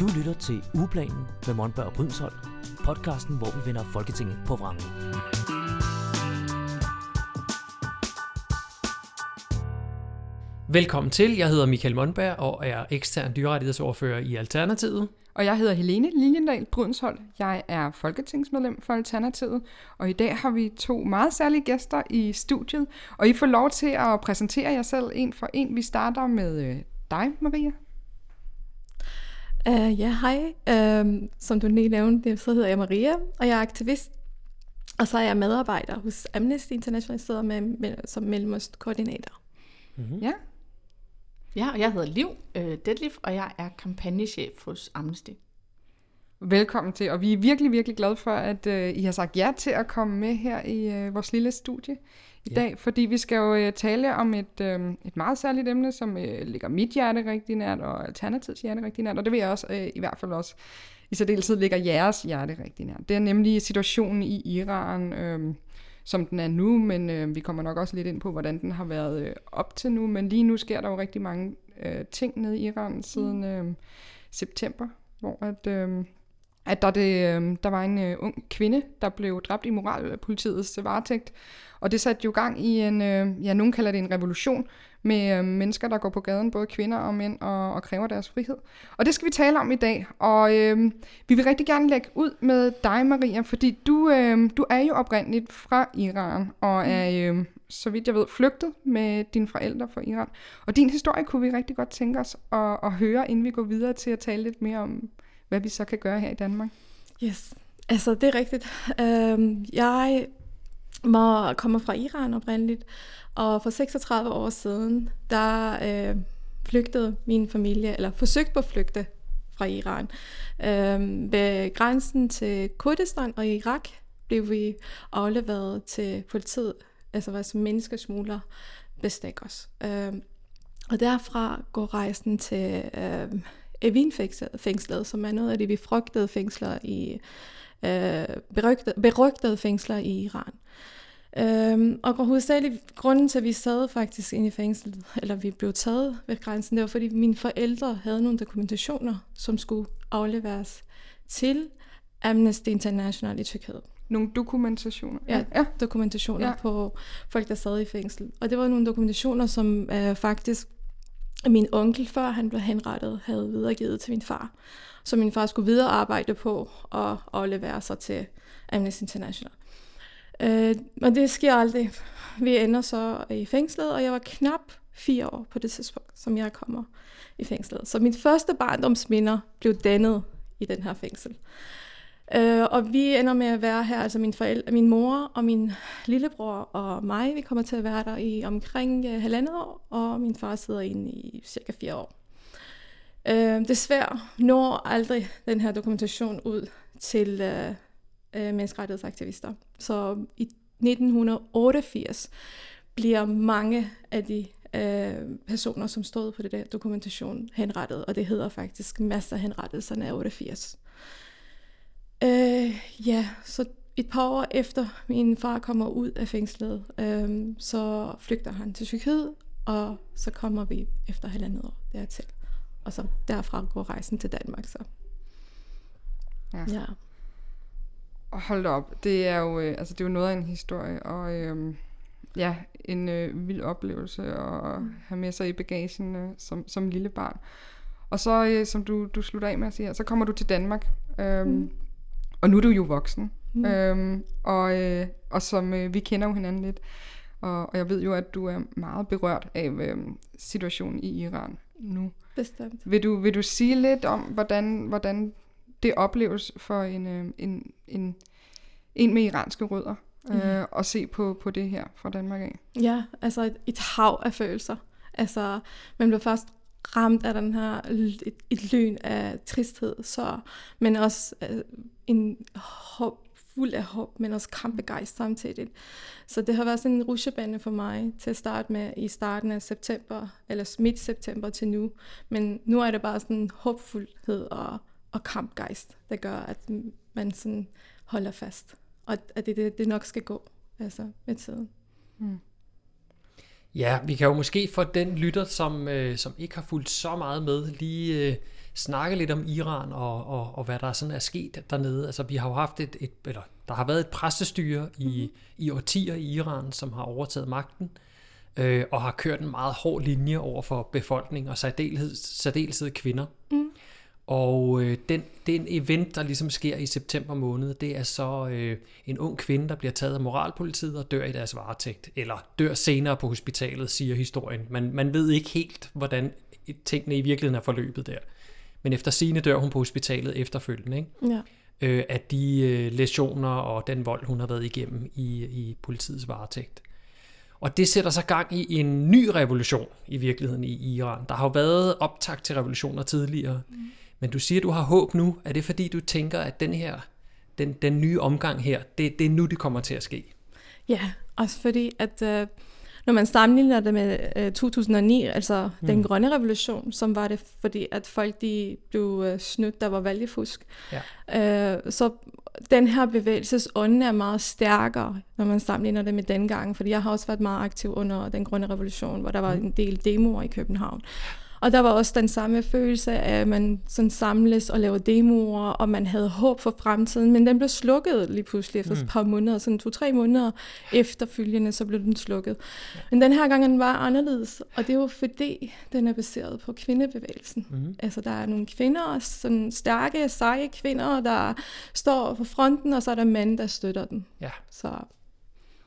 Du lytter til Ugeplanen med Monberg og Brydensholt, podcasten, hvor vi vender Folketinget på vrangen. Velkommen til. Jeg hedder Michael Monberg og er ekstern dyrerettighedsordfører i Alternativet. Og jeg hedder Helene Liljendal Brydenshold. Jeg er folketingsmedlem for Alternativet, og i dag har vi to meget særlige gæster i studiet, og I får lov til at præsentere jer selv en for en. Vi starter med øh, dig, Maria. Uh, ja, hej. Uh, som du lige nævnte, så hedder jeg Maria, og jeg er aktivist. Og så er jeg medarbejder hos Amnesty International, sidder med, med, som mellemøstkoordinator. Mm-hmm. Ja. Ja, og jeg hedder Liv uh, Detlef, og jeg er kampagnechef hos Amnesty. Velkommen til, og vi er virkelig, virkelig glade for, at uh, I har sagt ja til at komme med her i uh, vores lille studie i ja. dag, fordi vi skal jo uh, tale om et, uh, et meget særligt emne, som uh, ligger mit hjerte rigtig nært, og Alternativets hjerte rigtig nært, og det vil jeg også uh, i hvert fald også i særdeleshed ligger jeres hjerte rigtig nært. Det er nemlig situationen i Iran, øh, som den er nu, men øh, vi kommer nok også lidt ind på, hvordan den har været øh, op til nu. Men lige nu sker der jo rigtig mange øh, ting nede i Iran siden øh, september, hvor at, øh, at der, det, øh, der var en øh, ung kvinde, der blev dræbt i moralpolitiets varetægt, og det satte jo gang i en, øh, ja, nogen kalder det en revolution, med øh, mennesker, der går på gaden, både kvinder og mænd, og, og kræver deres frihed. Og det skal vi tale om i dag, og øh, vi vil rigtig gerne lægge ud med dig, Maria, fordi du, øh, du er jo oprindeligt fra Iran, og mm. er, øh, så vidt jeg ved, flygtet med dine forældre fra Iran. Og din historie kunne vi rigtig godt tænke os at, at høre, inden vi går videre til at tale lidt mere om, hvad vi så kan gøre her i Danmark. Yes, altså det er rigtigt. Uh, jeg må kommer fra Iran oprindeligt, og for 36 år siden, der øh, flygtede min familie, eller forsøgte på at flygte fra Iran. Øh, ved grænsen til Kurdistan og Irak blev vi afleveret til politiet, altså vores menneskesmugler bestik os. Øh, og derfra går rejsen til øh, Evin-fængslet, som er noget af de befrygtede fængsler i øh, berygtede, berygtede fængsler i Iran. Øhm, og hovedsageligt grunden til, at vi sad faktisk inde i fængslet, eller vi blev taget ved grænsen, det var fordi mine forældre havde nogle dokumentationer, som skulle afleveres til Amnesty International i Tyrkiet. Nogle dokumentationer? Ja, ja. dokumentationer ja. på folk, der sad i fængsel. Og det var nogle dokumentationer, som øh, faktisk min onkel, før han blev henrettet, havde videregivet til min far. Så min far skulle videre arbejde på og levere sig til Amnesty International. Øh, og det sker aldrig. Vi ender så i fængslet, og jeg var knap fire år på det tidspunkt, som jeg kommer i fængslet. Så mit første barndomsminder blev dannet i den her fængsel. Øh, og vi ender med at være her, altså min, forældre, min mor og min lillebror og mig, vi kommer til at være der i omkring øh, halvandet år, og min far sidder inde i cirka fire år. Øh, desværre når aldrig den her dokumentation ud til uh, øh, menneskerettighedsaktivister. Så i 1988 bliver mange af de øh, personer, som stod på det der dokumentation, henrettet, og det hedder faktisk masterhenrettelserne af 88. Øh, ja, så et par år efter min far kommer ud af fængslet, øh, så flygter han til Tyrkiet, og så kommer vi efter halvandet år dertil. Og så derfra går rejsen til Danmark. Så. Ja. ja. Hold da op, det er jo, øh, altså, det er jo noget af en historie, og øh, ja, en øh, vild oplevelse at mm. have med sig i bagagen øh, som, som lille barn. Og så, øh, som du, du slutter af med at sige her, så kommer du til Danmark, øh, mm. Og nu er du jo voksen, mm. øh, og, øh, og som øh, vi kender jo hinanden lidt, og, og jeg ved jo, at du er meget berørt af øh, situationen i Iran nu. Bestemt. Vil du, vil du sige lidt om, hvordan, hvordan det opleves for en, øh, en, en, en med iranske rødder mm. øh, at se på, på det her fra Danmark af. Ja, altså et, et hav af følelser. Altså, man bliver først ramt af den her, et, et lyn af tristhed, så, men også øh, en håb, fuld af håb, men også kampbegejst samtidig. Så det har været sådan en rusjebane for mig til at starte med i starten af september, eller midt september til nu. Men nu er det bare sådan en håbfuldhed og og kampgejst, der gør, at man sådan holder fast. Og at det, det, det nok skal gå altså med tiden. Mm. Ja, vi kan jo måske for den lytter, som, øh, som ikke har fulgt så meget med, lige øh, snakke lidt om Iran og, og, og hvad der sådan er sket dernede. Altså vi har jo haft et, et eller der har været et præstestyre i, mm. i årtier i Iran, som har overtaget magten øh, og har kørt en meget hård linje over for befolkningen og særdeleshed, særdeleshed kvinder. Mm. Og øh, den, den event, der ligesom sker i september måned, det er så øh, en ung kvinde, der bliver taget af moralpolitiet og dør i deres varetægt. Eller dør senere på hospitalet, siger historien. Man, man ved ikke helt, hvordan tingene i virkeligheden er forløbet der. Men efter sine dør hun på hospitalet efterfølgende. Ikke? Ja. Øh, af de øh, lesioner og den vold, hun har været igennem i, i politiets varetægt. Og det sætter sig gang i en ny revolution i virkeligheden i Iran. Der har jo været optakt til revolutioner tidligere. Mm men du siger, at du har håb nu. Er det fordi, du tænker, at den her, den, den nye omgang her, det, det er nu, det kommer til at ske? Ja, også fordi, at øh, når man sammenligner det med øh, 2009, altså mm. den grønne revolution, som var det, fordi at folk de blev øh, snydt, der var valgfusk. Ja. Øh, så den her bevægelses ånd er meget stærkere, når man sammenligner det med den gang, fordi jeg har også været meget aktiv under den grønne revolution, hvor der var mm. en del demoer i København. Og der var også den samme følelse af, at man sådan samles og laver demoer, og man havde håb for fremtiden, men den blev slukket lige pludselig efter mm. et par måneder, sådan to-tre måneder efterfølgende, så blev den slukket. Men den her gang den var anderledes, og det var fordi, den er baseret på kvindebevægelsen. Mm. Altså der er nogle kvinder, sådan stærke, seje kvinder, der står på fronten, og så er der mænd, der støtter dem. Ja. Så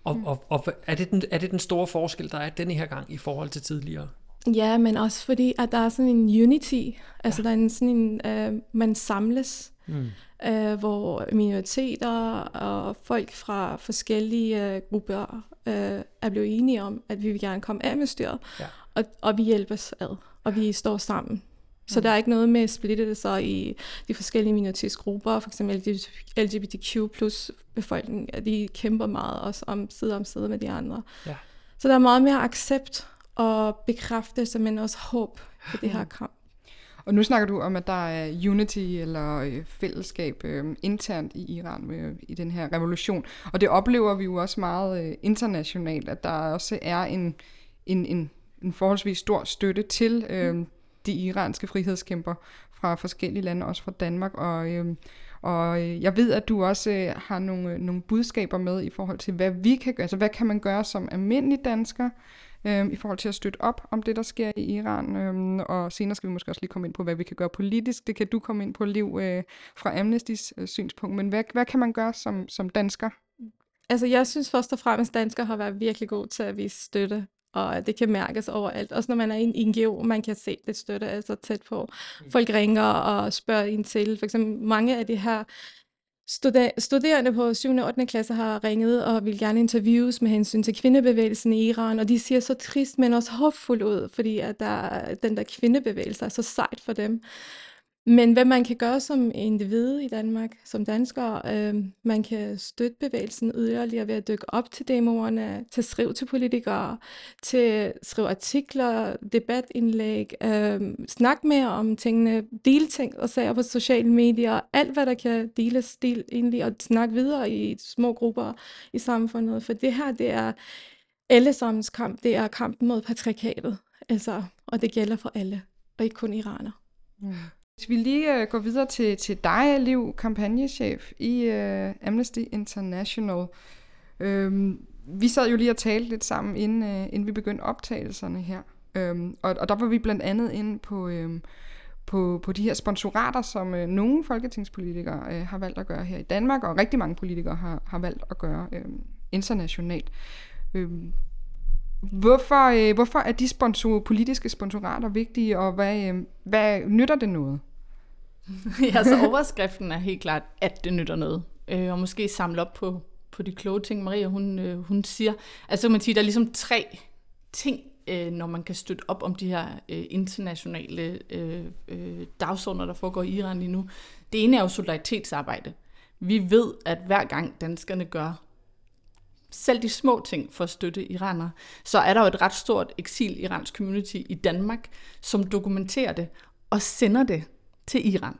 og, og, og er, det den, er det den store forskel, der er denne her gang i forhold til tidligere? Ja, men også fordi, at der er sådan en unity, altså ja. der er en sådan en, uh, man samles, mm. uh, hvor minoriteter og folk fra forskellige uh, grupper uh, er blevet enige om, at vi vil gerne komme af med styret, ja. og, og vi hjælpes ad, og vi står sammen. Så mm. der er ikke noget med splittelse i de forskellige minoritetsgrupper, for eksempel LGBTQ plus befolkningen, de kæmper meget også om side om side med de andre. Ja. Så der er meget mere accept og bekræftelse, men også håb på det her kamp. Og nu snakker du om, at der er unity eller øh, fællesskab øh, internt i Iran med, i den her revolution. Og det oplever vi jo også meget øh, internationalt, at der også er en, en, en, en forholdsvis stor støtte til øh, mm. de iranske frihedskæmper fra forskellige lande, også fra Danmark. Og, øh, og øh, jeg ved, at du også øh, har nogle, øh, nogle budskaber med i forhold til, hvad vi kan gøre. Altså, hvad kan man gøre som almindelig dansker øh, i forhold til at støtte op om det, der sker i Iran. Øh, og senere skal vi måske også lige komme ind på, hvad vi kan gøre politisk. Det kan du komme ind på, Liv, øh, fra Amnestys øh, synspunkt. Men hvad, hvad kan man gøre som, som dansker? Altså, jeg synes først og fremmest, at danskere har været virkelig gode til at vise støtte og det kan mærkes overalt. Også når man er i en NGO, man kan se det støtte altså tæt på. Folk ringer og spørger ind til. For eksempel mange af de her studerende på 7. og 8. klasse har ringet og vil gerne interviews med hensyn til kvindebevægelsen i Iran, og de siger så trist, men også håbfuldt ud, fordi at der, den der kvindebevægelse er så sejt for dem. Men hvad man kan gøre som individ i Danmark, som dansker, øh, man kan støtte bevægelsen yderligere ved at dykke op til demoerne, til at skrive til politikere, til at skrive artikler, debatindlæg, øh, snak mere om tingene, dele ting og sager på sociale medier, alt hvad der kan deles, del egentlig, og snakke videre i små grupper i samfundet. For det her, det er allesammens kamp, det er kampen mod patriarkatet, altså, og det gælder for alle, og ikke kun iraner. Mm. Hvis vi lige uh, går videre til, til dig, Liv, kampagnechef i uh, Amnesty International. Um, vi sad jo lige og talte lidt sammen, inden, uh, inden vi begyndte optagelserne her. Um, og, og der var vi blandt andet inde på, um, på, på de her sponsorater, som uh, nogle folketingspolitikere uh, har valgt at gøre her i Danmark, og rigtig mange politikere har, har valgt at gøre uh, internationalt. Um, Hvorfor, øh, hvorfor er de sponsor, politiske sponsorater vigtige, og hvad, øh, hvad nytter det noget? ja, så overskriften er helt klart, at det nytter noget. Øh, og måske samle op på, på de kloge ting, Maria hun, øh, hun siger. Altså man siger, der er ligesom tre ting, øh, når man kan støtte op om de her øh, internationale øh, øh, dagsordner, der foregår i Iran lige nu. Det ene er jo solidaritetsarbejde. Vi ved, at hver gang danskerne gør selv de små ting for at støtte iraner, så er der jo et ret stort eksil-iransk community i Danmark, som dokumenterer det og sender det til Iran.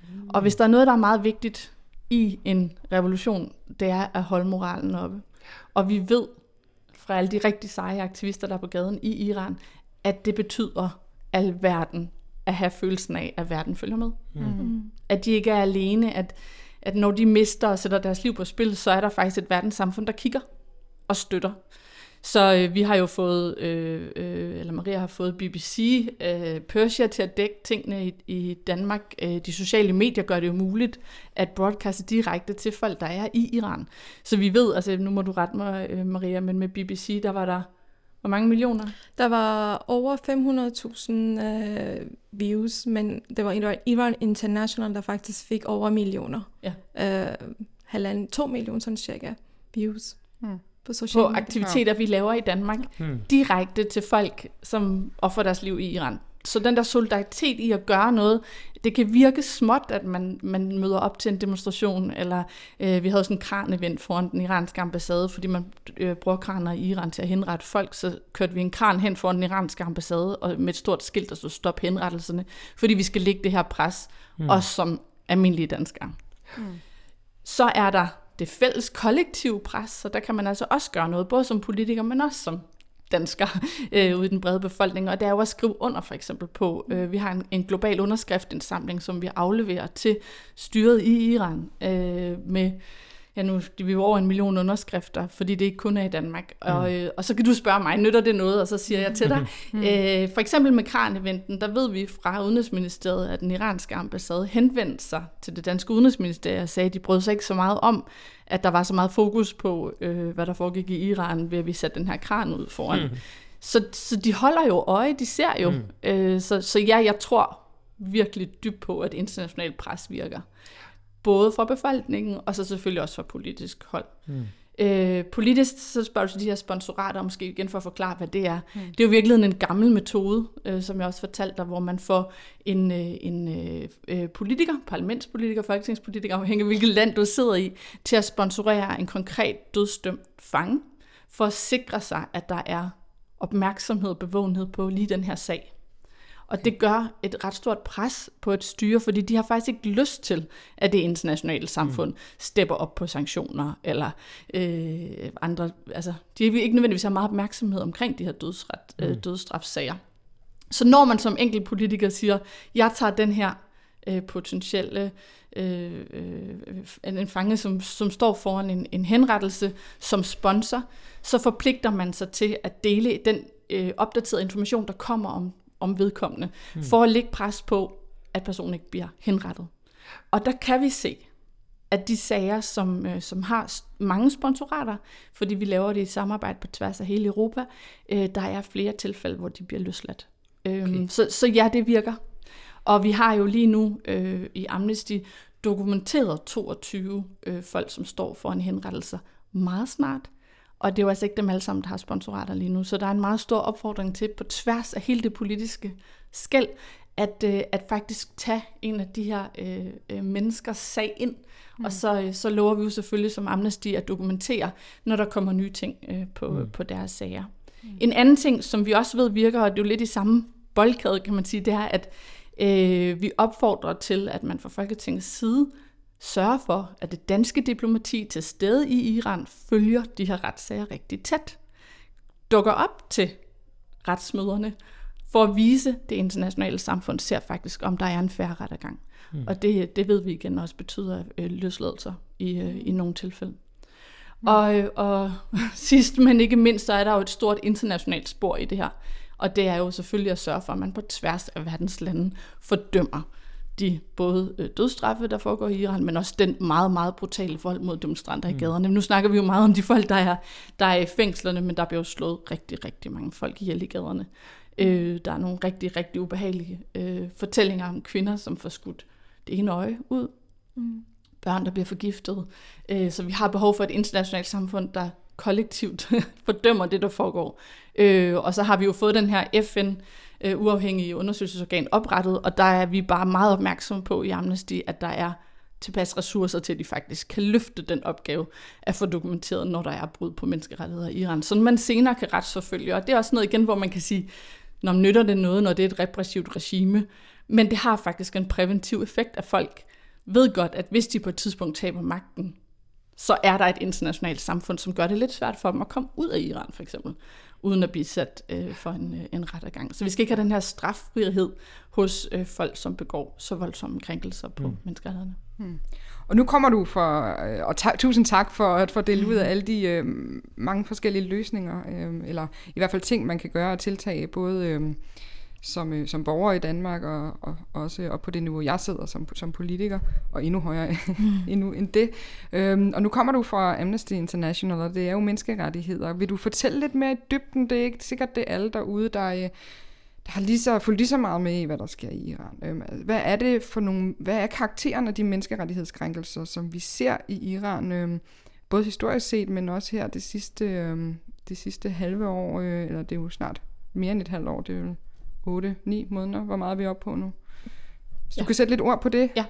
Mm. Og hvis der er noget, der er meget vigtigt i en revolution, det er at holde moralen oppe. Og vi ved fra alle de rigtig seje aktivister, der er på gaden i Iran, at det betyder alverden at have følelsen af, at verden følger med. Mm. At de ikke er alene, at, at når de mister og sætter deres liv på spil, så er der faktisk et verdenssamfund, der kigger og støtter. Så øh, vi har jo fået, øh, øh, eller Maria har fået BBC, øh, Persia til at dække tingene i, i Danmark. Øh, de sociale medier gør det jo muligt at broadcaste direkte til folk, der er i Iran. Så vi ved, altså nu må du rette mig, øh, Maria, men med BBC, der var der hvor mange millioner? Der var over 500.000 øh, views, men det var Iran International, der faktisk fik over millioner. Ja. Øh, halvanden, to millioner sådan cirka views. Hmm på på aktiviteter, vi laver i Danmark, hmm. direkte til folk, som offrer deres liv i Iran. Så den der solidaritet i at gøre noget, det kan virke småt, at man, man møder op til en demonstration, eller øh, vi havde sådan en kran-event foran den iranske ambassade, fordi man øh, bruger kraner i Iran til at henrette folk, så kørte vi en kran hen foran den iranske ambassade, og med et stort skilt, der stod stop henrettelserne, fordi vi skal lægge det her pres, mm. også som almindelige danskere. Mm. Så er der det fælles kollektive pres, så der kan man altså også gøre noget, både som politiker, men også som dansker øh, ude i den brede befolkning. Og det er jo at skrive under for eksempel på, øh, vi har en, en global underskriftindsamling, som vi afleverer til styret i Iran øh, med ja nu, vi er over en million underskrifter, fordi det ikke kun er i Danmark. Mm. Og, øh, og så kan du spørge mig, nytter det noget? Og så siger jeg til dig, mm. øh, for eksempel med Kran-eventen, der ved vi fra Udenrigsministeriet, at den iranske ambassade henvendte sig til det danske Udenrigsministeriet og sagde, at de brød sig ikke så meget om, at der var så meget fokus på, øh, hvad der foregik i Iran, ved at vi satte den her kran ud foran. Mm. Så, så de holder jo øje, de ser jo. Mm. Øh, så, så ja, jeg tror virkelig dybt på, at international pres virker både fra befolkningen, og så selvfølgelig også fra politisk hold. Mm. Øh, politisk, så spørger du til de her sponsorater, måske igen for at forklare, hvad det er. Mm. Det er jo virkelig en gammel metode, øh, som jeg også fortalte dig, hvor man får en, øh, en øh, øh, politiker, parlamentspolitiker, folketingspolitiker, afhængig af hvilket land du sidder i, til at sponsorere en konkret dødsdømt fange, for at sikre sig, at der er opmærksomhed og bevågenhed på lige den her sag. Og det gør et ret stort pres på et styre, fordi de har faktisk ikke lyst til, at det internationale samfund mm. stepper op på sanktioner, eller øh, andre, altså de vil ikke nødvendigvis have meget opmærksomhed omkring de her dødsret, øh, mm. øh, dødsstrafsager. Så når man som enkelt politiker siger, jeg tager den her øh, potentielle øh, øh, en fange, som, som står foran en, en henrettelse som sponsor, så forpligter man sig til at dele den øh, opdaterede information, der kommer om om vedkommende, mm. for at lægge pres på, at personen ikke bliver henrettet. Og der kan vi se, at de sager, som, øh, som har mange sponsorater, fordi vi laver det i samarbejde på tværs af hele Europa, øh, der er flere tilfælde, hvor de bliver løsladt. Øhm, okay. så, så ja, det virker. Og vi har jo lige nu øh, i Amnesty dokumenteret 22 øh, folk, som står for en henrettelse meget snart. Og det er jo altså ikke dem alle sammen, der har sponsorater lige nu. Så der er en meget stor opfordring til på tværs af hele det politiske skæld, at, øh, at faktisk tage en af de her øh, øh, menneskers sag ind. Mm. Og så, øh, så lover vi jo selvfølgelig som Amnesty at dokumentere, når der kommer nye ting øh, på, mm. på deres sager. Mm. En anden ting, som vi også ved virker, og det er jo lidt i samme boldkæde, kan man sige, det er, at øh, vi opfordrer til, at man fra Folketingets side sørge for, at det danske diplomati til stede i Iran følger de her retssager rigtig tæt. Dukker op til retsmøderne for at vise, det internationale samfund ser faktisk, om der er en færre rettergang. Mm. Og det, det ved vi igen også betyder øh, løsladelser i, øh, i nogle tilfælde. Mm. Og, øh, og sidst, men ikke mindst, så er der jo et stort internationalt spor i det her. Og det er jo selvfølgelig at sørge for, at man på tværs af verdens lande fordømmer de både øh, dødstraffe, der foregår i Iran, men også den meget, meget brutale vold mod demonstranter mm. i gaderne. Nu snakker vi jo meget om de folk, der er, der er i fængslerne, men der bliver jo slået rigtig, rigtig mange folk ihjel i gaderne. Øh, der er nogle rigtig, rigtig ubehagelige øh, fortællinger om kvinder, som får skudt det ene øje ud. Mm. Børn, der bliver forgiftet. Øh, så vi har behov for et internationalt samfund, der kollektivt fordømmer det, der foregår. Øh, og så har vi jo fået den her FN øh, uafhængige undersøgelsesorgan oprettet, og der er vi bare meget opmærksomme på i Amnesty, at der er tilpas ressourcer til, at de faktisk kan løfte den opgave at få dokumenteret, når der er brud på menneskerettigheder i Iran, så man senere kan retsforfølge. Og det er også noget igen, hvor man kan sige, når man nytter det noget, når det er et repressivt regime, men det har faktisk en præventiv effekt, at folk ved godt, at hvis de på et tidspunkt taber magten, så er der et internationalt samfund, som gør det lidt svært for dem at komme ud af Iran, for eksempel, uden at blive sat øh, for en, øh, en rettergang. Så vi skal ikke have den her straffrihed hos øh, folk, som begår så voldsomme krænkelser på mm. menneskerettighederne. Hmm. Og nu kommer du for, øh, og ta- tusind tak for at få delt ud af alle de øh, mange forskellige løsninger, øh, eller i hvert fald ting, man kan gøre og tiltage, både øh, som, øh, som borger i Danmark, og, og også og på det niveau, jeg sidder som, som politiker, og endnu højere endnu end det. Øhm, og nu kommer du fra Amnesty International, og det er jo menneskerettigheder. Vil du fortælle lidt mere i dybden? Det er ikke sikkert, det er alle derude, der, øh, der har lige så, fulgt lige så meget med i, hvad der sker i Iran. Øhm, hvad er det for nogle, hvad er karakteren af de menneskerettighedskrænkelser, som vi ser i Iran, øhm, både historisk set, men også her det sidste, øhm, det sidste halve år, øh, eller det er jo snart mere end et halvt år, det er jo 8-9 måneder, hvor meget er vi oppe på nu? Så ja. du kan sætte lidt ord på det? Ja.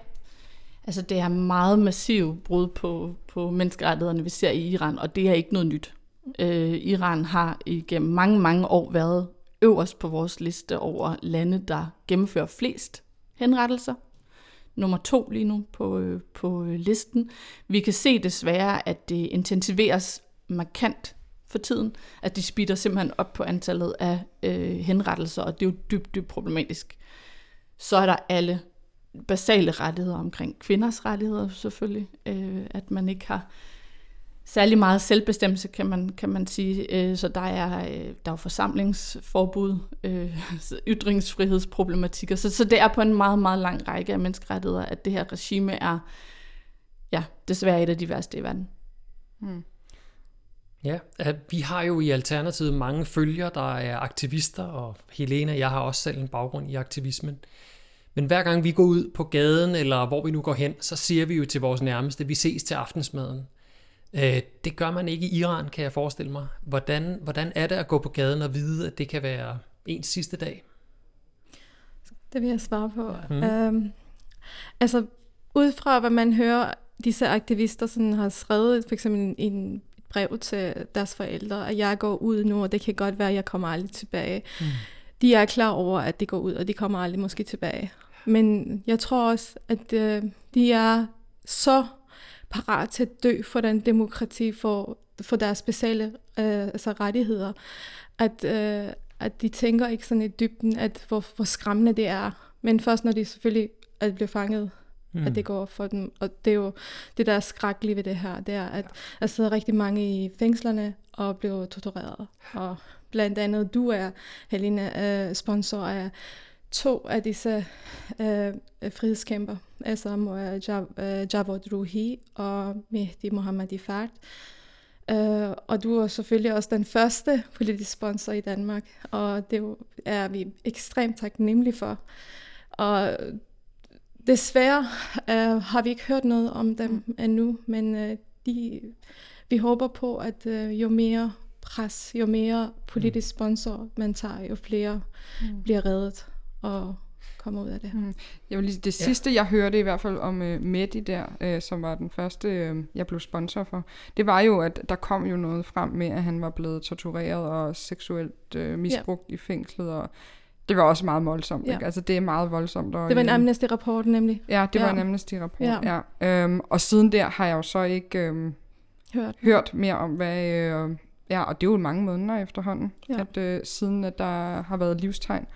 Altså det er meget massiv brud på, på menneskerettighederne, vi ser i Iran, og det er ikke noget nyt. Øh, Iran har igennem mange, mange år været øverst på vores liste over lande, der gennemfører flest henrettelser. Nummer to lige nu på, øh, på listen. Vi kan se desværre, at det intensiveres markant for tiden, at de speeder simpelthen op på antallet af øh, henrettelser, og det er jo dybt, dybt problematisk. Så er der alle basale rettigheder omkring kvinders rettigheder selvfølgelig, øh, at man ikke har særlig meget selvbestemmelse, kan man, kan man sige. Øh, så der er, øh, der er forsamlingsforbud, øh, ytringsfrihedsproblematikker. Så, så det er på en meget, meget lang række af menneskerettigheder, at det her regime er ja, desværre et af de værste i verden. Hmm. Ja, vi har jo i Alternativet mange følgere, der er aktivister, og Helena, jeg har også selv en baggrund i aktivismen. Men hver gang vi går ud på gaden, eller hvor vi nu går hen, så siger vi jo til vores nærmeste, vi ses til aftensmaden. Øh, det gør man ikke i Iran, kan jeg forestille mig. Hvordan, hvordan er det at gå på gaden og vide, at det kan være ens sidste dag? Det vil jeg svare på. Mm. Øhm, altså, ud fra hvad man hører, disse aktivister sådan har skrevet for eksempel en brev til deres forældre, at jeg går ud nu, og det kan godt være, at jeg kommer aldrig tilbage. Mm. De er klar over, at det går ud, og de kommer aldrig måske tilbage. Men jeg tror også, at øh, de er så parat til at dø for den demokrati, for, for deres speciale øh, altså rettigheder, at, øh, at de tænker ikke sådan i dybden, at hvor, hvor skræmmende det er. Men først når de selvfølgelig er blevet fanget mm. at det går for dem. Og det er jo det, der er skrækkeligt ved det her, det er, at ja. der sidder rigtig mange i fængslerne og bliver tortureret. Og blandt andet du er, Helena, øh, sponsor af to af disse øh, frihedskæmper, altså øh, Javad Ruhi og Mehdi Mohammadi Fard. Uh, og du er selvfølgelig også den første politiske sponsor i Danmark, og det er vi ekstremt taknemmelige for. Og Desværre uh, har vi ikke hørt noget om dem mm. endnu, men uh, de, vi håber på, at uh, jo mere pres, jo mere politisk mm. sponsor man tager, jo flere mm. bliver reddet og kommer ud af det. Mm. Jeg vil lige, det sidste, ja. jeg hørte i hvert fald om uh, Medi der, uh, som var den første, uh, jeg blev sponsor for, det var jo, at der kom jo noget frem med, at han var blevet tortureret og seksuelt uh, misbrugt ja. i fængslet, og det var også meget voldsomt. Ja. Ikke? Altså, det er meget voldsomt. Og, det var en Amnesty-rapport nemlig. Ja, det ja. var en Amnesty-rapport. Ja. Ja. Øhm, og siden der har jeg jo så ikke øhm, hørt. hørt mere om, hvad... Øh, ja, og det er jo mange måneder efterhånden, ja. at øh, siden at der har været livstegn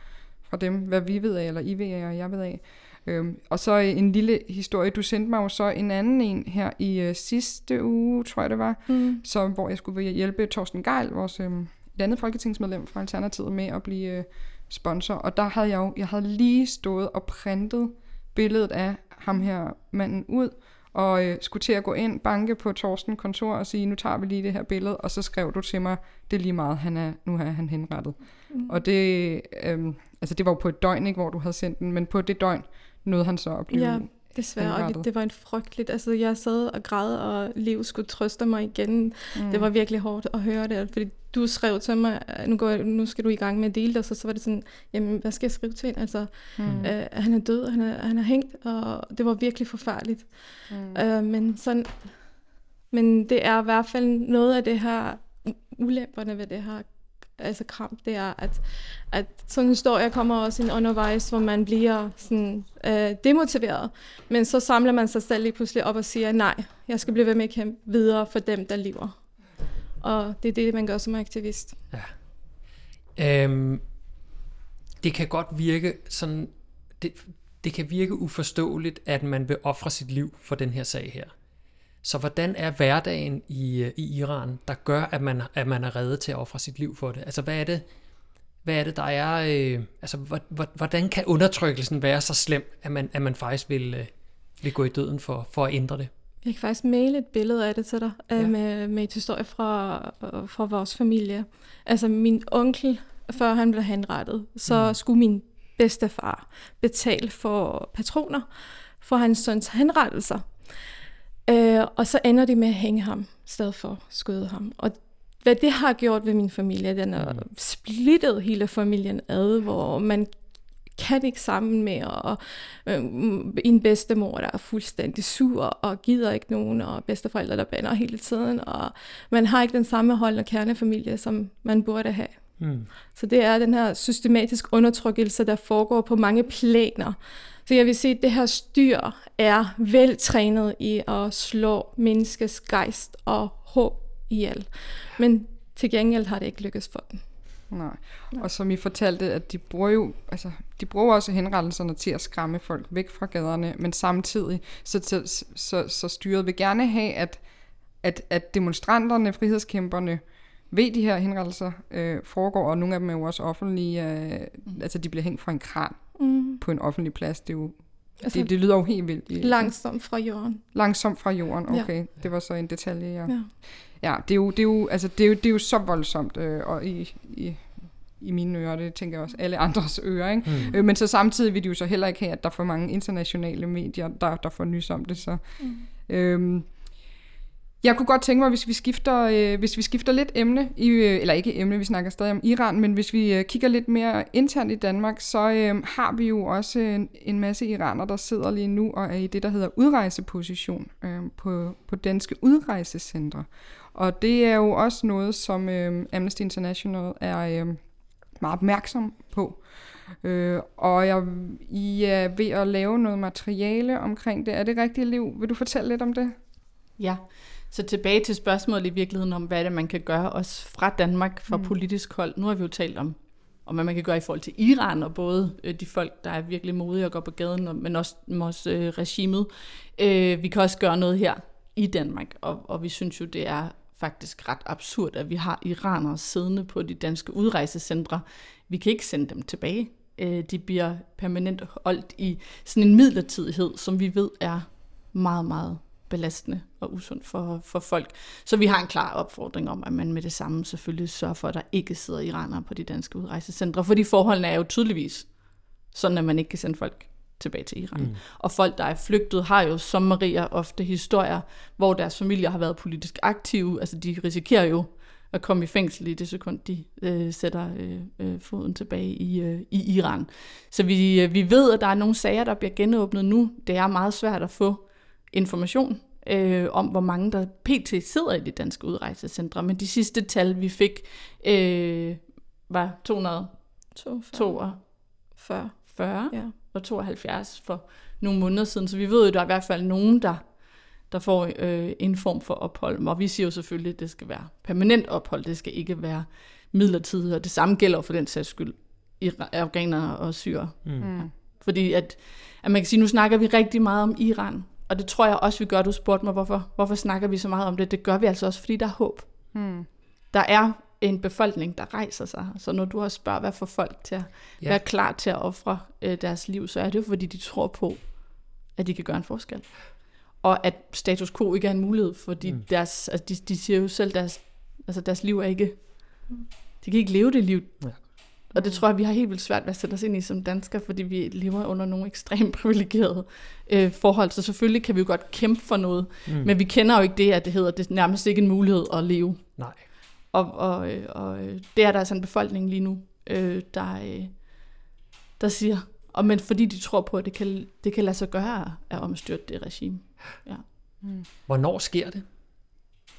fra dem, hvad vi ved af, eller I ved af, og jeg ved af. Øhm, og så en lille historie. Du sendte mig jo så en anden en her i øh, sidste uge, tror jeg det var, mm. så, hvor jeg skulle hjælpe Torsten Geil, vores øh, andet folketingsmedlem fra Alternativet, med at blive... Øh, sponsor, og der havde jeg jo, jeg havde lige stået og printet billedet af ham her manden ud, og øh, skulle til at gå ind, banke på Torsten kontor og sige, nu tager vi lige det her billede, og så skrev du til mig, det er lige meget, han er, nu er han henrettet. Mm. Og det, øh, altså det var jo på et døgn, ikke, hvor du havde sendt den, men på det døgn nåede han så at blive ja. Desværre, og det var en frygteligt, altså jeg sad og græd, og Liv skulle trøste mig igen. Mm. Det var virkelig hårdt at høre det, fordi du skrev til mig, nu, går, nu skal du i gang med at dele det, og så, så var det sådan, jamen hvad skal jeg skrive til hende? Altså, mm. øh, han er død, han er, han er hængt, og det var virkelig forfærdeligt. Mm. Øh, men, sådan, men det er i hvert fald noget af det her, ulemperne ved det her, altså kramp, det er, at, at sådan en historie kommer også en undervejs, hvor man bliver sådan, øh, demotiveret. Men så samler man sig selv lige pludselig op og siger, nej, jeg skal blive ved med at kæmpe videre for dem, der lever. Og det er det, man gør som aktivist. Ja. Øhm, det kan godt virke sådan, det, det kan virke uforståeligt, at man vil ofre sit liv for den her sag her. Så hvordan er hverdagen i, øh, i Iran, der gør, at man, at man er reddet til at ofre sit liv for det? Altså, hvad er det, hvad er det der er... Øh, altså, hvordan kan undertrykkelsen være så slem, at man, at man faktisk vil, øh, vil gå i døden for, for at ændre det? Jeg kan faktisk maile et billede af det til dig, øh, ja. med, med et historie fra, øh, fra vores familie. Altså, min onkel, før han blev henrettet, så mm. skulle min bedstefar betale for patroner for hans søns henrettelser. Øh, og så ender de med at hænge ham, i stedet for at skyde ham. Og hvad det har gjort ved min familie, den har mm. splittet hele familien ad, hvor man kan ikke sammen med, og øh, en bedstemor, der er fuldstændig sur, og gider ikke nogen, og bedsteforældre, der bander hele tiden, og man har ikke den samme holdende kernefamilie, som man burde have. Mm. Så det er den her systematisk undertrykkelse, der foregår på mange planer, så jeg vil sige, at det her styr er veltrænet i at slå menneskets gejst og håb ihjel. Men til gengæld har det ikke lykkes for dem. Nej. Og som I fortalte, at de bruger jo, altså, de bruger også henrettelserne til at skræmme folk væk fra gaderne, men samtidig, så, så, så, så styret vil gerne have, at, at, at demonstranterne, frihedskæmperne, ved de her henrettelser øh, foregår, og nogle af dem er jo også offentlige, øh, altså de bliver hængt fra en kran mm. på en offentlig plads. Det, er jo, altså, det, det lyder jo helt vildt. Langsomt fra jorden. Langsomt fra jorden, okay. Ja. Det var så en detalje, ja. ja. Ja, det er jo, det er jo, altså, det er jo, det er jo så voldsomt, øh, og i, i, i mine ører, det tænker jeg også alle andres ører, ikke? Mm. Øh, men så samtidig vil de jo så heller ikke have, at der er for mange internationale medier, der, der får nys om det, så... Mm. Øhm, jeg kunne godt tænke mig, hvis vi skifter, øh, hvis vi skifter lidt emne, i, øh, eller ikke emne, vi snakker stadig om Iran, men hvis vi øh, kigger lidt mere internt i Danmark, så øh, har vi jo også en, en masse iraner, der sidder lige nu og er i det, der hedder udrejseposition øh, på, på danske udrejsecentre. Og det er jo også noget, som øh, Amnesty International er øh, meget opmærksom på. Øh, og jeg, I er ved at lave noget materiale omkring det. Er det rigtigt, Liv? Vil du fortælle lidt om det? Ja, så tilbage til spørgsmålet i virkeligheden om, hvad det man kan gøre også fra Danmark, fra mm. politisk hold. Nu har vi jo talt om, om hvad man kan gøre i forhold til Iran, og både øh, de folk, der er virkelig modige og går på gaden, men også, også øh, regimet. Øh, vi kan også gøre noget her i Danmark, og, og vi synes jo, det er faktisk ret absurd, at vi har iranere siddende på de danske udrejsecentre. Vi kan ikke sende dem tilbage. Øh, de bliver permanent holdt i sådan en midlertidighed, som vi ved er meget, meget belastende og usundt for, for folk. Så vi har en klar opfordring om, at man med det samme selvfølgelig sørger for, at der ikke sidder iranere på de danske udrejsecentre, fordi forholdene er jo tydeligvis sådan, at man ikke kan sende folk tilbage til Iran. Mm. Og folk, der er flygtet, har jo som Maria ofte historier, hvor deres familier har været politisk aktive. Altså de risikerer jo at komme i fængsel i det sekund, de øh, sætter øh, øh, foden tilbage i, øh, i Iran. Så vi, øh, vi ved, at der er nogle sager, der bliver genåbnet nu. Det er meget svært at få information øh, om, hvor mange der pt. sidder i de danske udrejsecentre. Men de sidste tal, vi fik, øh, var 242 40, 40 ja. og 72 for nogle måneder siden. Så vi ved jo, at der er i hvert fald nogen, der, der får øh, en form for ophold. Og vi siger jo selvfølgelig, at det skal være permanent ophold. Det skal ikke være midlertidigt. Og det samme gælder for den sags skyld i afghanere og syre. Mm. Ja. Fordi at, at man kan sige, nu snakker vi rigtig meget om Iran, og det tror jeg også, vi gør. Du spurgte mig, hvorfor, hvorfor snakker vi så meget om det? Det gør vi altså også, fordi der er håb. Hmm. Der er en befolkning, der rejser sig. Så når du har spørgt, hvad får folk til at ja. være klar til at ofre øh, deres liv, så er det jo, fordi de tror på, at de kan gøre en forskel. Og at status quo ikke er en mulighed, fordi mm. deres, altså de, de siger jo selv, deres, altså deres liv er ikke... De kan ikke leve det liv, ja. Og det tror jeg, vi har helt vildt svært ved at sætte os ind i som danskere, fordi vi lever under nogle ekstremt privilegerede øh, forhold. Så selvfølgelig kan vi jo godt kæmpe for noget, mm. men vi kender jo ikke det, at det hedder, det er nærmest ikke en mulighed at leve. Nej. Og, og, øh, og øh, det er der altså en befolkning lige nu, øh, der, øh, der siger, og men fordi de tror på, at det kan, det kan lade sig gøre at omstyrte det regime. Ja. Mm. Hvornår sker det?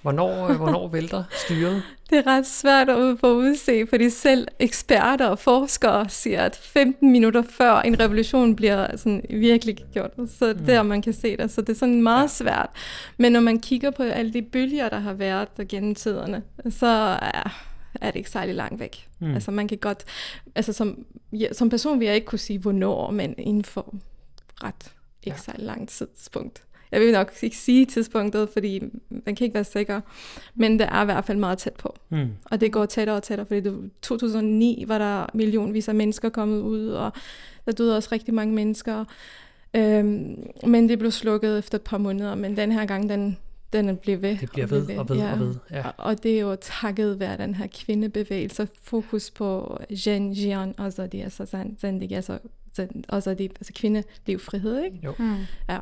Hvornår, øh, hvornår vælter styret? Det er ret svært at få udse, fordi selv eksperter og forskere siger, at 15 minutter før en revolution bliver sådan virkelig gjort. Så mm. der man kan se det. Så det er sådan meget ja. svært. Men når man kigger på alle de bølger, der har været gennem tiderne, så er, er det ikke særlig langt væk. Mm. Altså man kan godt, altså som, ja, som person vil jeg ikke kunne sige, hvornår, men inden for ret ikke ja. særlig langt tidspunkt. Jeg vil nok ikke sige tidspunktet, fordi man kan ikke være sikker, men det er i hvert fald meget tæt på. Mm. Og det går tættere og tættere, fordi det, 2009 var der millionvis af mennesker kommet ud, og der døde også rigtig mange mennesker. Øhm, men det blev slukket efter et par måneder, men den her gang, den, den blev ved. Det bliver ved, ved og ved ja. og ved. Ja. Og det er jo takket være den her kvindebevægelse, fokus på Jen Jian, altså det altså, sådan, altså, altså, det, altså kvinde, liv, frihed, ikke? Jo. Mm. Ja.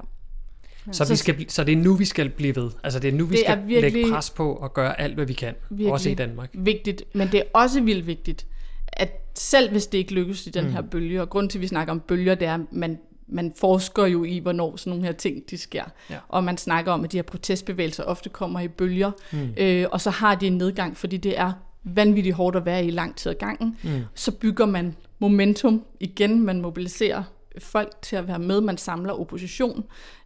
Så, vi skal, så det er nu, vi skal blive ved. Altså det er nu, vi skal lægge pres på og gøre alt, hvad vi kan. Også i Danmark. vigtigt. Men det er også vildt vigtigt, at selv hvis det ikke lykkes i den mm. her bølge, og grund til, at vi snakker om bølger, det er, at man, man forsker jo i, hvornår sådan nogle her ting, de sker. Ja. Og man snakker om, at de her protestbevægelser ofte kommer i bølger, mm. øh, og så har de en nedgang, fordi det er vanvittigt hårdt at være i lang tid ad gangen. Mm. Så bygger man momentum igen, man mobiliserer folk til at være med, man samler opposition,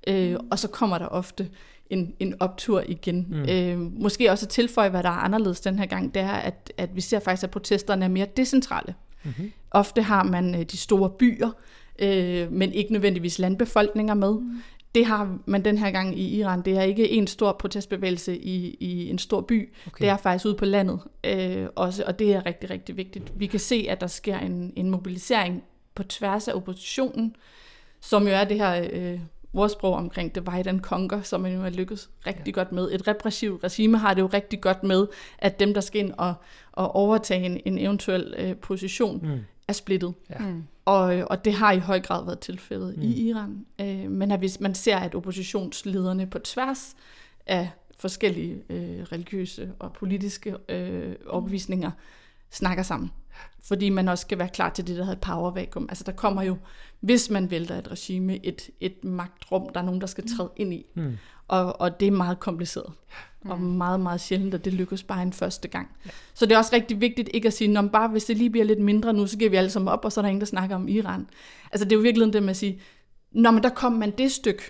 øh, mm. og så kommer der ofte en, en optur igen. Mm. Øh, måske også at tilføje, hvad der er anderledes den her gang, det er, at, at vi ser faktisk, at protesterne er mere decentrale. Mm-hmm. Ofte har man øh, de store byer, øh, men ikke nødvendigvis landbefolkninger med. Mm. Det har man den her gang i Iran. Det er ikke en stor protestbevægelse i, i en stor by. Okay. Det er faktisk ude på landet øh, også, og det er rigtig, rigtig vigtigt. Vi kan se, at der sker en, en mobilisering på tværs af oppositionen, som jo er det her øh, ordsprog omkring divide and conquer, som man jo har lykkes rigtig ja. godt med. Et repressivt regime har det jo rigtig godt med, at dem, der skal ind og, og overtage en, en eventuel øh, position, mm. er splittet. Ja. Mm. Og, og det har i høj grad været tilfældet mm. i Iran. Øh, men at hvis man ser, at oppositionslederne på tværs af forskellige øh, religiøse og politiske øh, overbevisninger snakker sammen fordi man også skal være klar til det, der hedder et power vacuum. Altså der kommer jo, hvis man vælter et regime, et, et magtrum, der er nogen, der skal træde ind i. Mm. Og, og det er meget kompliceret. Mm. Og meget, meget sjældent, at det lykkes bare en første gang. Ja. Så det er også rigtig vigtigt ikke at sige, bare hvis det lige bliver lidt mindre nu, så giver vi alle sammen op, og så er der ingen, der snakker om Iran. Altså det er jo virkelig det med at sige, Nå, men der kommer man det stykke,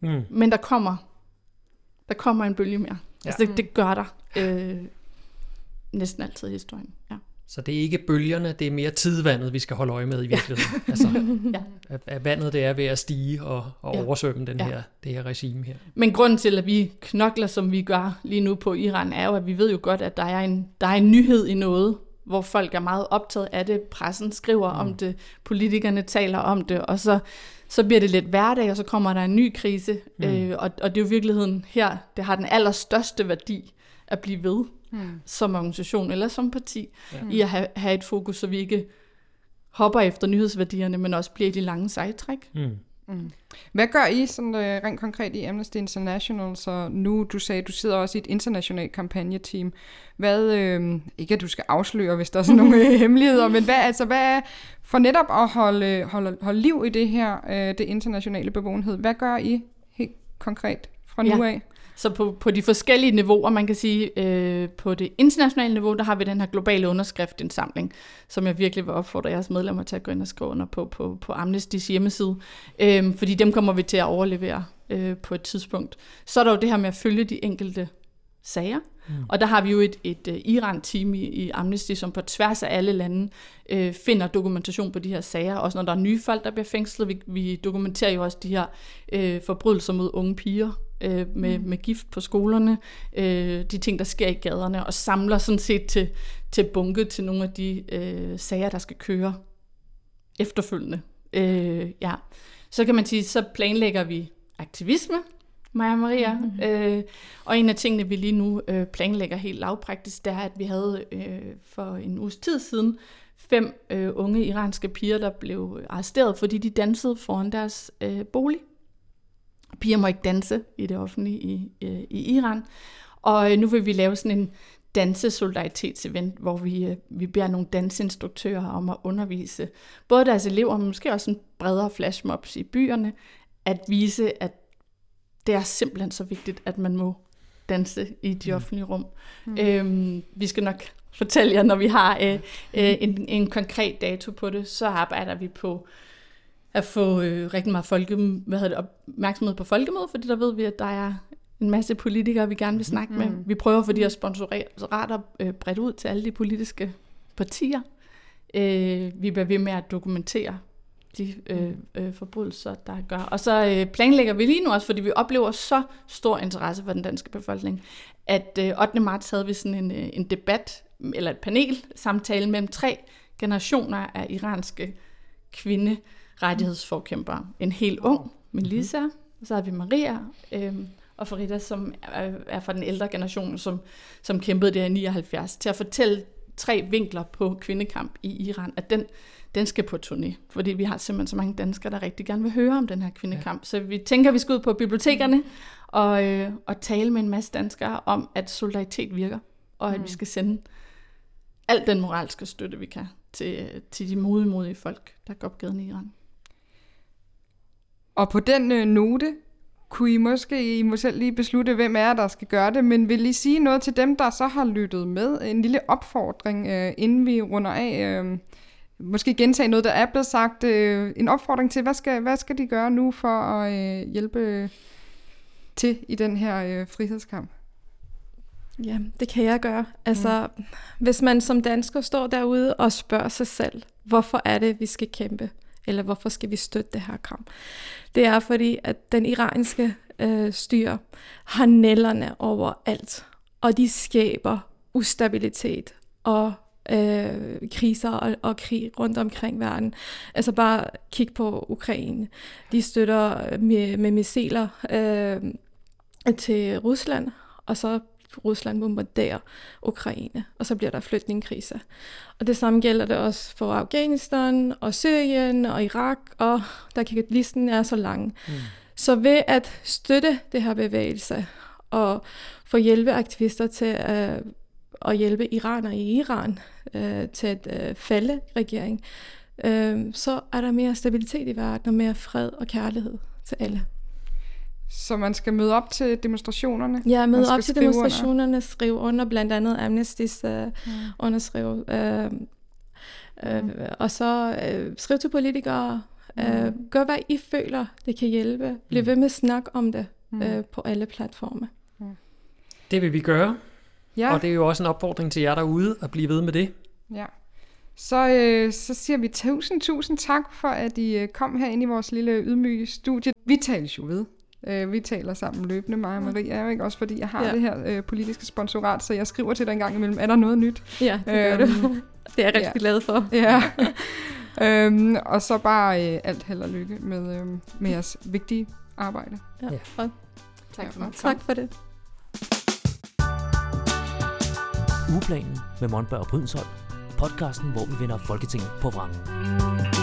mm. men der kommer, der kommer en bølge mere. Ja. Altså det, det gør der øh, næsten altid i historien. Ja. Så det er ikke bølgerne, det er mere tidvandet, vi skal holde øje med i virkeligheden. altså, ja. at, at vandet det er ved at stige og, og ja. oversvømme den ja. her, det her regime her. Men grunden til, at vi knokler, som vi gør lige nu på Iran, er jo, at vi ved jo godt, at der er en, der er en nyhed i noget, hvor folk er meget optaget af det. Pressen skriver mm. om det, politikerne taler om det, og så, så bliver det lidt hverdag, og så kommer der en ny krise. Mm. Øh, og, og det er jo virkeligheden her, det har den allerstørste værdi at blive ved mm. som organisation eller som parti, ja. i at have, have et fokus, så vi ikke hopper efter nyhedsværdierne, men også bliver i de lange sejtræk. Mm. Mm. Hvad gør I sådan, uh, rent konkret i Amnesty International? Så nu, du sagde, du sidder også i et internationalt kampagneteam. Hvad, øh, ikke at du skal afsløre, hvis der er sådan nogle hemmeligheder, men hvad, altså, hvad er for netop at holde, holde, holde liv i det her, uh, det internationale bevågenhed? Hvad gør I helt konkret fra nu ja. af? Så på, på de forskellige niveauer, man kan sige, øh, på det internationale niveau, der har vi den her globale underskriftindsamling, som jeg virkelig vil opfordre jeres medlemmer til at gå ind og skrive under på, på, på Amnesty's hjemmeside, øh, fordi dem kommer vi til at overlevere øh, på et tidspunkt. Så er der jo det her med at følge de enkelte sager, mm. og der har vi jo et, et uh, Iran-team i, i Amnesty, som på tværs af alle lande øh, finder dokumentation på de her sager, også når der er nye folk, der bliver fængslet. Vi, vi dokumenterer jo også de her øh, forbrydelser mod unge piger, øh, med, mm. med gift på skolerne, øh, de ting, der sker i gaderne, og samler sådan set til, til bunke til nogle af de øh, sager, der skal køre efterfølgende. Øh, ja. Så kan man sige, så planlægger vi aktivisme, Maja Maria. Mm. Øh, og en af tingene, vi lige nu øh, planlægger helt lavpraktisk, det er, at vi havde øh, for en uges tid siden fem øh, unge iranske piger, der blev arresteret, fordi de dansede foran deres øh, bolig. Piger må ikke danse i det offentlige i, i, i Iran. Og øh, nu vil vi lave sådan en dansesolidaritetesevent, hvor vi, øh, vi beder nogle danseinstruktører om at undervise både deres elever, men måske også en bredere flashmobs i byerne, at vise, at det er simpelthen så vigtigt, at man må danse i de mm. offentlige rum. Mm. Øhm, vi skal nok fortælle jer, når vi har øh, øh, en, en konkret dato på det, så arbejder vi på at få øh, rigtig meget folke, hvad hedder det, opmærksomhed på folkemødet, fordi der ved vi, at der er en masse politikere, vi gerne vil snakke mm. med. Vi prøver for de her sponsorater øh, bredt ud til alle de politiske partier. Øh, vi bliver ved med at dokumentere de øh, øh, forbrydelser, der gør. Og så øh, planlægger vi lige nu også, fordi vi oplever så stor interesse for den danske befolkning, at øh, 8. marts havde vi sådan en, øh, en debat, eller et panel, samtale mellem tre generationer af iranske kvinderettighedsforkæmpere. En helt ung, Melissa, og så har vi Maria, øh, og Farida, som er, er fra den ældre generation, som, som kæmpede der i 79, til at fortælle tre vinkler på kvindekamp i Iran, at den, den skal på turné, fordi vi har simpelthen så mange danskere, der rigtig gerne vil høre om den her kvindekamp. Ja. Så vi tænker, at vi skal ud på bibliotekerne og, øh, og tale med en masse danskere om, at solidaritet virker, og at mm. vi skal sende al den moralske støtte, vi kan til, til de modige, modige folk, der går op gaden i Iran. Og på den øh, note, kunne I måske, I må selv lige beslutte, hvem er der skal gøre det, men vil I sige noget til dem, der så har lyttet med? En lille opfordring, øh, inden vi runder af. Øh, måske gentage noget, der er blevet sagt. Øh, en opfordring til, hvad skal, hvad skal de gøre nu for at øh, hjælpe til i den her øh, frihedskamp? Ja, det kan jeg gøre. Altså, mm. hvis man som dansker står derude og spørger sig selv, hvorfor er det, vi skal kæmpe? Eller hvorfor skal vi støtte det her kamp? Det er fordi, at den iranske øh, styre har nælderne over alt, og de skaber ustabilitet og øh, kriser og, og krig rundt omkring verden. Altså bare kig på Ukraine. De støtter øh, med, med missiler øh, til Rusland, og så Rusland bombarderer Ukraine, og så bliver der flygtningekrise. Og det samme gælder det også for Afghanistan og Syrien og Irak, og der kan listen er så lang. Mm. Så ved at støtte det her bevægelse og få hjælpeaktivister til at, at hjælpe iraner i Iran øh, til at øh, falde regering, øh, så er der mere stabilitet i verden og mere fred og kærlighed til alle. Så man skal møde op til demonstrationerne? Ja, møde op til demonstrationerne, under. skrive under, blandt andet Amnesty's uh, mm. underskrive. Uh, uh, mm. Og så uh, skrive til politikere. Mm. Uh, gør, hvad I føler, det kan hjælpe. Bliv mm. ved med at snakke om det mm. uh, på alle platforme. Mm. Det vil vi gøre. Ja. Og det er jo også en opfordring til jer derude at blive ved med det. Ja. Så, øh, så siger vi tusind, tusind tak for, at I kom her ind i vores lille ydmyge studie. Vi tales jo ved. Øh, vi taler sammen løbende, mig og Maria, ikke? også fordi jeg har ja. det her øh, politiske sponsorat, så jeg skriver til dig en gang imellem, er der noget nyt? Ja, det gør øhm, du. Det er jeg rigtig ja. glad for. Ja. øhm, og så bare øh, alt held og lykke med, øh, med jeres vigtige arbejde. Ja, ja. Tak for, ja, tak for det. Ugeplanen med Monberg og Brydensholt. Podcasten, hvor vi vinder Folketinget på vrangen.